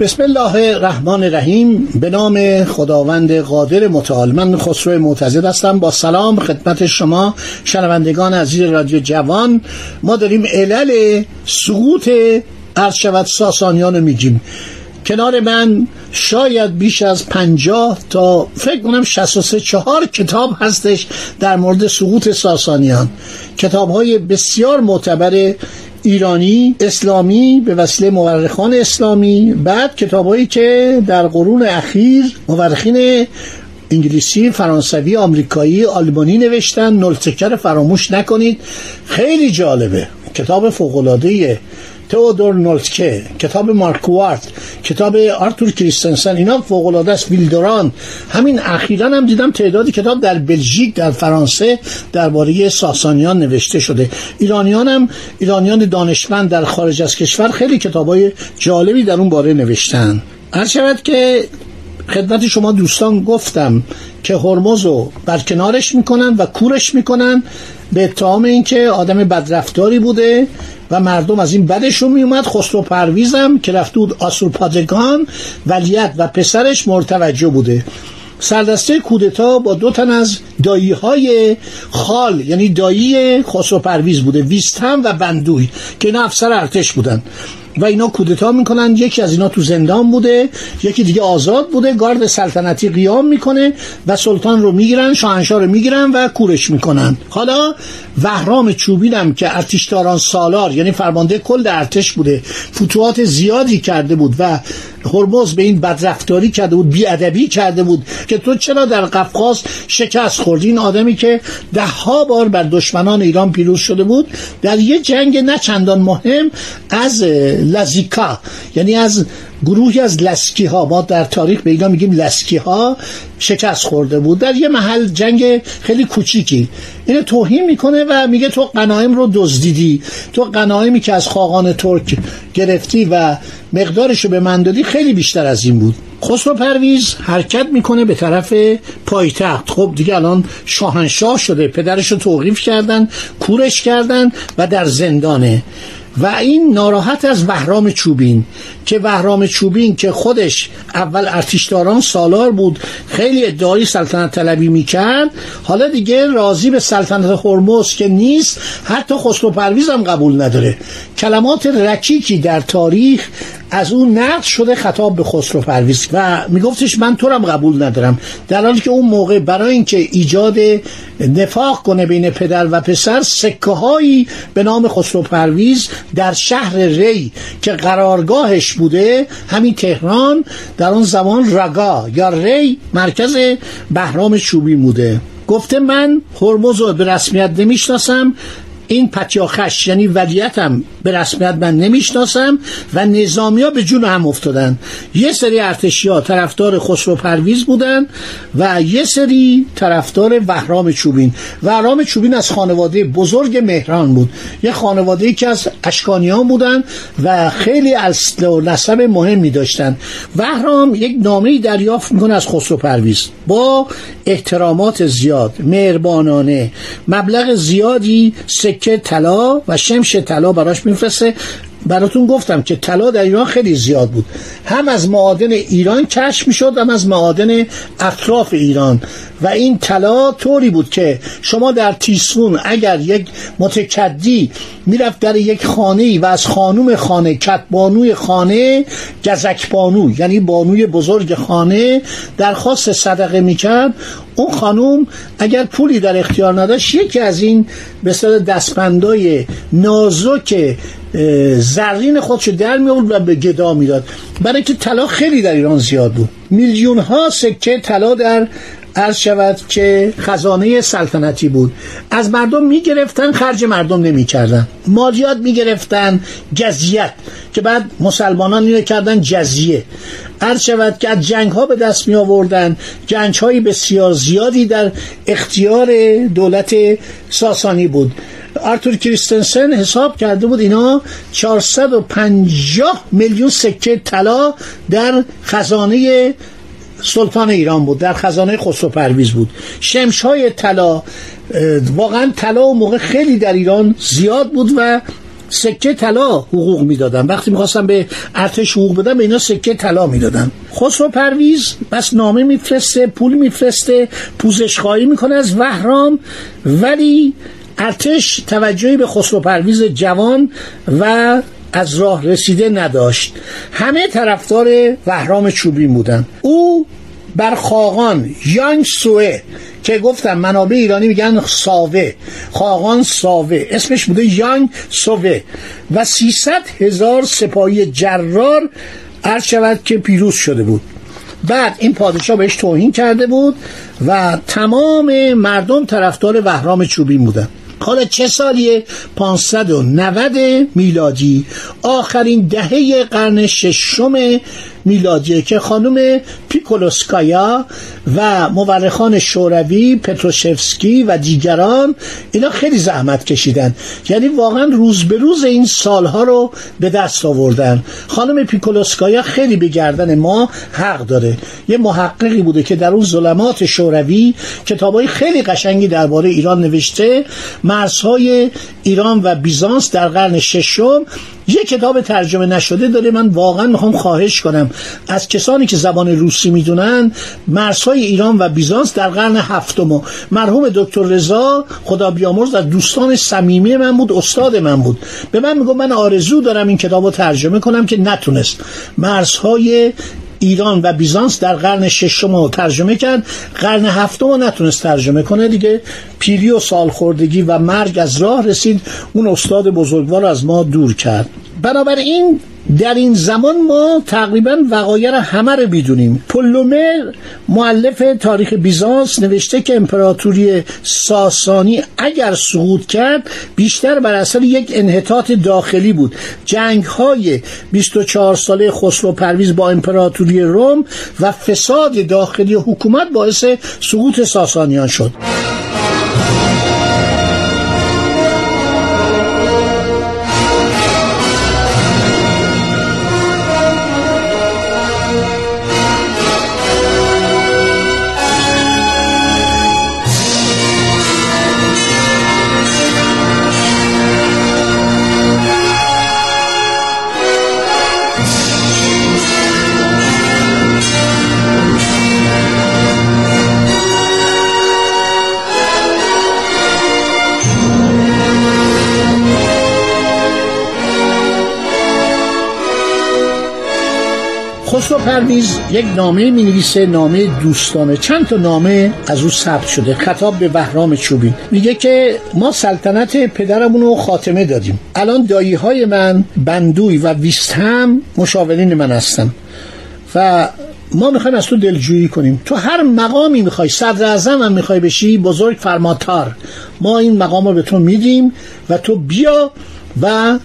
بسم الله الرحمن الرحیم. به نام خداوند قادر متعال من خسرو معتزد هستم. با سلام خدمت شما شنوندگان عزیز رادیو جوان. ما داریم علل سقوط عرض شود ساسانیان رو میگیم. کنار من شاید بیش از پنجاه تا فکر کنم 63 چهار کتاب هستش در مورد سقوط ساسانیان. کتاب های بسیار معتبر ایرانی اسلامی به وسیله مورخان اسلامی بعد کتابایی که در قرون اخیر مورخین انگلیسی، فرانسوی، آمریکایی، آلمانی نوشتن. نلتکر فراموش نکنید. خیلی جالبه. کتاب فوق‌العاده تئودور نولتکه کتاب مارکوارت کتاب آرتور کریستنسن اینا فوق العاده است ویلدوران همین اخیرا هم دیدم تعدادی کتاب در بلژیک در فرانسه درباره ساسانیان نوشته شده. ایرانیان هم ایرانیان دانشمند در خارج از کشور خیلی کتابای جالبی در اون باره نوشتن. هر شود که خدمت شما دوستان گفتم که هرمز رو برکنارش می‌کنن و کورش می‌کنن به اتهام اینکه آدم بدرفتاری بوده و مردم از این بدشون میومد خسرو پرویزم که رفته بود آسور پادگان ولیت و پسرش مرتوجه بوده. سردسته کودتا با دو تن از دایی های خال یعنی دایی خسرو پرویز بوده ویستم و بندوی که اینا افسر ارتش بودن. و اینا کودتا می‌کنن. یکی از اینا تو زندان بوده یکی دیگه آزاد بوده. گارد سلطنتی قیام می‌کنه و سلطان رو می‌گیرن شاهنشاه رو می‌گیرن و کورش می‌کنن. حالا وهرام چوبین که ارتشداران سالار یعنی فرمانده کل ارتش بوده فتوحات زیادی کرده بود و هرمز به این بدرفتاری کرده بود بیادبی کرده بود که تو چرا در قفقاز شکست خوردی؟ این آدمی که ده ها بار بر دشمنان ایران پیروز شده بود در یه جنگ نه چندان مهم از لزیکا یعنی از گروهی از لسکی ها ما در تاریخ به اینا میگیم لسکی ها شکست خورده بود. در یه محل جنگ خیلی کوچیکی. اینو توهین می‌کنه و میگه تو قنایم رو دزدیدی. تو قنایمی که از خاقان ترک گرفتی و مقدارش رو به من دادی خیلی بیشتر از این بود. خسرو پرویز حرکت می‌کنه به طرف پایتخت. خب دیگه الان شاهنشاه شده. پدرش رو توقیف کردن کورش کردن و در زندانه. و این ناراحت از وهرام چوبین که وهرام چوبین که خودش اول ارتشداران سالار بود خیلی ادعای سلطنت طلبی می‌کرد حالا دیگه راضی به سلطنت هرمز که نیست حتی خسرو پرویز هم قبول نداره. کلمات رکیکی در تاریخ از اون نقد شده خطاب به خسرو پرویز. و میگفتش من تو قبول ندارم در حالی که اون موقع برای اینکه ایجاد نفاق کنه بین پدر و پسر سکه هایی به نام خسرو پرویز در شهر ری که قرارگاهش بوده همین تهران در اون زمان رگا یا ری مرکز بهرام چوبی بوده. گفته من هرمز رو به رسمیت نمی‌شناسم. این پتیاخش یعنی ولیتم به رسمیت من نمی‌شناسم و نظامی ها به جون هم افتادن. یه سری ارتشی ها طرفدار خسرو پرویز بودن و یه سری طرفدار وهرام چوبین. وهرام چوبین از خانواده بزرگ مهران بود. یه خانواده که از اشکانیان بودن و خیلی اصل و نسب مهمی داشتن. وهرام یک نامه دریافت می‌کنه از خسرو پرویز. با احترامات زیاد مهربانانه مبلغ زیادی سکه طلا و شمش طلا براش میفرسته. براتون گفتم که طلا در ایران خیلی زیاد بود. هم از معادن ایران کشف می‌شد هم از معادن اطراف ایران. و این طلا طوری بود که شما در تیسفون اگر یک متکدی می‌رفت در یک خانه و از خانوم خانه کتبانوی خانه گزکبانو یعنی بانوی بزرگ خانه درخواست صدقه می‌کرد اون خانوم اگر پولی در اختیار نداشت یکی از این به دستبندای نازک زرین خودشو در می و به گدا می‌داد. برای که طلا خیلی در ایران زیاد بود. میلیون ها سکه طلا در عرض شود که خزانه سلطنتی بود. از مردم می‌گرفتن خرج مردم نمی‌کردن. مالیات می‌گرفتن جزیت. که بعد مسلمانان اینو کردن جزیه. عرض شود که از جنگ ها به دست می آوردن جنگ های بسیار زیادی در اختیار دولت ساسانی بود. آرتور کریستنسن حساب کرده بود اینا 450 میلیون سکه طلا در خزانه سلطان ایران بود در خزانه خسرو پرویز بود. شمش های طلا واقعا طلا و موقع خیلی در ایران زیاد بود و سکه طلا حقوق می‌دادن. وقتی می‌خواستم به ارتش حقوق بدم به اینا سکه طلا می‌دادن. خسرو پرویز بس نامه میفرسته پول میفرسته پوزش خواهی می‌کنه از وهرام ولی ارتش توجهی به خسرو پرویز جوان و از راه رسیده نداشت. همه طرفدار وهرام چوبین بودن. او بر خاقان یانگ سوه که گفتم منابع ایرانی میگن ساوه. خاقان ساوه. اسمش بوده یانگ سوه. و 300 هزار سپاهی جرار عرض شود که پیروز شده بود. بعد این پادشاه بهش توهین کرده بود و تمام مردم طرفدار وهرام چوبین بودن. حالا چه سالیه؟ 590 میلادی. آخرین دهه قرن ششم میلادیه که خانم پیکولوسکایا و مورخان شوروی پتروشفسکی و دیگران اینا خیلی زحمت کشیدن. یعنی واقعا روز به روز این سالها رو به دست آوردن. خانم پیکولوسکایا خیلی به گردن ما حق داره. یه محققی بوده که در اون ظلمات شوروی کتابای خیلی قشنگی درباره ایران نوشته. مرزهای ایران و بیزانس در قرن ششم یه کتاب ترجمه نشده داره من واقعا می‌خوام خواهش کنم. از کسانی که زبان روسی می‌دونن مرزهای ایران و بیزانس در قرن هفتم مرحوم دکتر رضا خدا بیامرز از دوستان صمیمی من بود استاد من بود. به من میگم من آرزو دارم این کتاب رو ترجمه کنم که نتونست. مرزهای ایران و بیزانس در قرن ششم رو ترجمه کرد. قرن هفتم رو نتونست ترجمه کنه دیگه. پیری و سالخوردگی و مرگ از راه رسید. اون استاد بزرگوار از ما دور کرد. بنابراین در این زمان ما تقریبا وقایع همه رو می‌دونیم. پولومر معلف تاریخ بیزانس نوشته که امپراتوری ساسانی اگر سقوط کرد بیشتر بر اثر یک انحطاط داخلی بود. جنگ های 24 ساله خسرو پرویز با امپراتوری روم و فساد داخلی حکومت باعث سقوط ساسانیان شد. پرویز یک نامه می نویسه نامه دوستانه. چند تا نامه از او ثبت شده؟ خطاب به بهرام چوبی. میگه که ما سلطنت پدرمون رو خاتمه دادیم. الان دایی های من بندوی و ویستهم مشاورین من هستن. و ما می‌خوایم از تو دلجویی کنیم. تو هر مقامی می‌خوای صدر اعظم هم می‌خوای بشی بزرگ فرماتار ما این مقام رو به تو میدیم و تو بیا و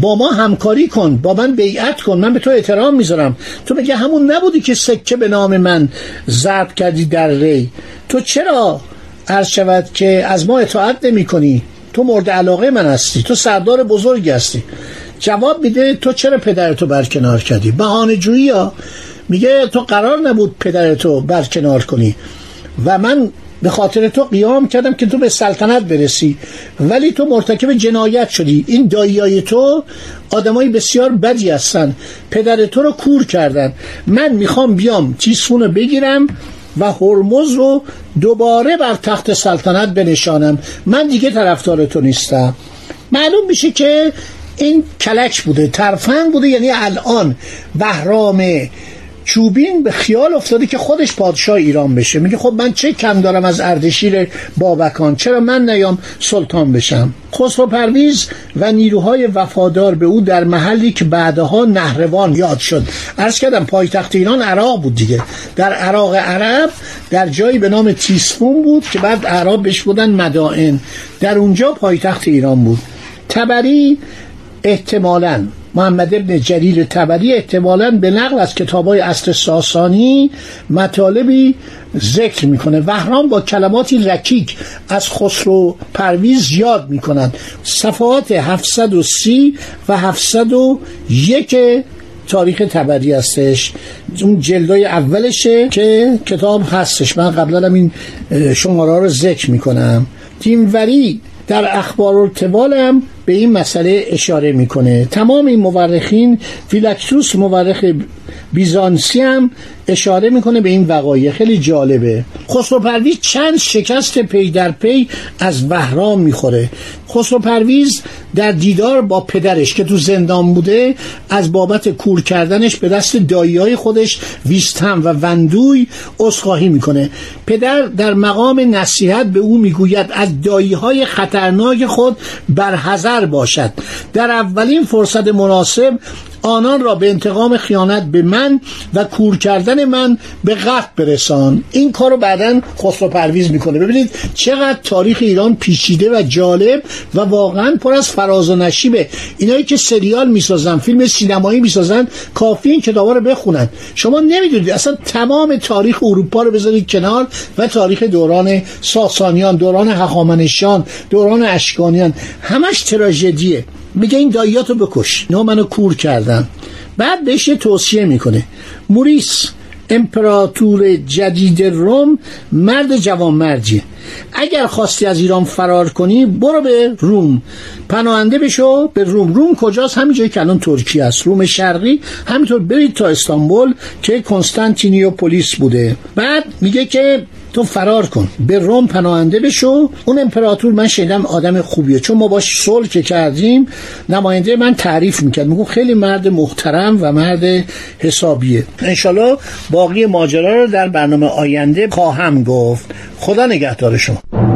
با ما همکاری کن با من بیعت کن من به تو احترام می‌ذارم. تو بگه همون نبودی که سکه به نام من ضرب کردی در ری؟ تو چرا عرض شود که از ما اطاعت نمی کنی تو مورد علاقه من هستی تو سردار بزرگی هستی. جواب میده تو چرا پدرتو برکنار کردی؟ بهانه جویی ها. میگه تو قرار نبود پدرتو برکنار کنی. و من به خاطر تو قیام کردم که تو به سلطنت برسی. ولی تو مرتکب جنایت شدی. این داییای تو آدمای بسیار بدی هستن. پدر تو رو کور کردن. من می‌خوام بیام تیسفون رو بگیرم و هرمز رو دوباره بر تخت سلطنت بنشانم. من دیگه طرفدار تو نیستم. معلوم میشه که این کلک بوده. ترفند بوده. یعنی الان. بهرام چوبین به خیال افتاده که خودش پادشاه ایران بشه. میگه خب من چه کم دارم از اردشیر بابکان؟ چرا من نیام سلطان بشم؟ خسرو پرویز و نیروهای وفادار به او در محلی که بعدها نهروان یاد شد. عرض کردم پایتخت ایران عراق بود دیگه. در عراق عرب در جایی به نام تیسفون بود که بعد عرب بهش بودن مدائن. در اونجا پایتخت ایران بود. تبری احتمالاً محمد ابن جریر تبری احتمالا به نقل از کتاب های اصل ساسانی مطالبی ذکر می‌کنه. وهران با کلماتی رکیک از خسرو پرویز یاد می‌کنند صفحات 730 و 701 تاریخ تبری هستش. اون جلدای اولشه که کتاب هستش. من قبلا این شماره رو ذکر می‌کنم. تیموری در اخبار هم به این مسئله اشاره می‌کنه. تمام این مورخین تئوفیلاکتوس مورخ بیزانسی هم اشاره می‌کنه به این وقایع. خیلی جالبه. خسرو پرویز چند شکست پی در پی از بهرام می‌خوره. خسرو پرویز در دیدار با پدرش که تو زندان بوده از بابت کور کردنش به دست دایی خودش ویستهم و بندوی عذرخواهی می‌کنه. پدر در مقام نصیحت به او می‌گوید از دایی های خطرناک خود برحذر باشد. در اولین فرصت مناسب آنان را به انتقام خیانت به من و کور کردن من به قتل برسان. این کار رو بعدا خسرو پرویز می‌کنه. ببینید چقدر تاریخ ایران پیچیده و جالب و واقعا پر از فراز و نشیبه. اینایی که سریال می‌سازن فیلم سینمایی می‌سازن کافی این کتابا رو بخونن. شما نمی‌دونید اصلا تمام تاریخ اروپا رو بذارید کنار و تاریخ دوران ساسانیان دوران هخامنشیان دوران اشکانیان. همش تراژدیه. میگه این داییاتو بکش. نه منو کور کردن. بعد بهش توصیه می‌کنه. موریس امپراتور جدید روم مرد جوان مرجیه اگر خواستی از ایران فرار کنی برو به روم. پناهنده بشو به روم. روم کجاست؟ همین جایی که الان ترکیه است. روم شرقی. همینطور برید تا استانبول که کنستانتینیوپولیس بوده. بعد میگه که تو فرار کن. به روم پناهنده بشو. اون امپراتور من شنیدم آدم خوبیه. چون ما باش صلح که کردیم نماینده من تعریف می‌کرد. میگو خیلی مرد محترم و مرد حسابیه. انشالله باقی ماجرا رو در برنامه آینده خواهم گفت. خدا نگهدار شما.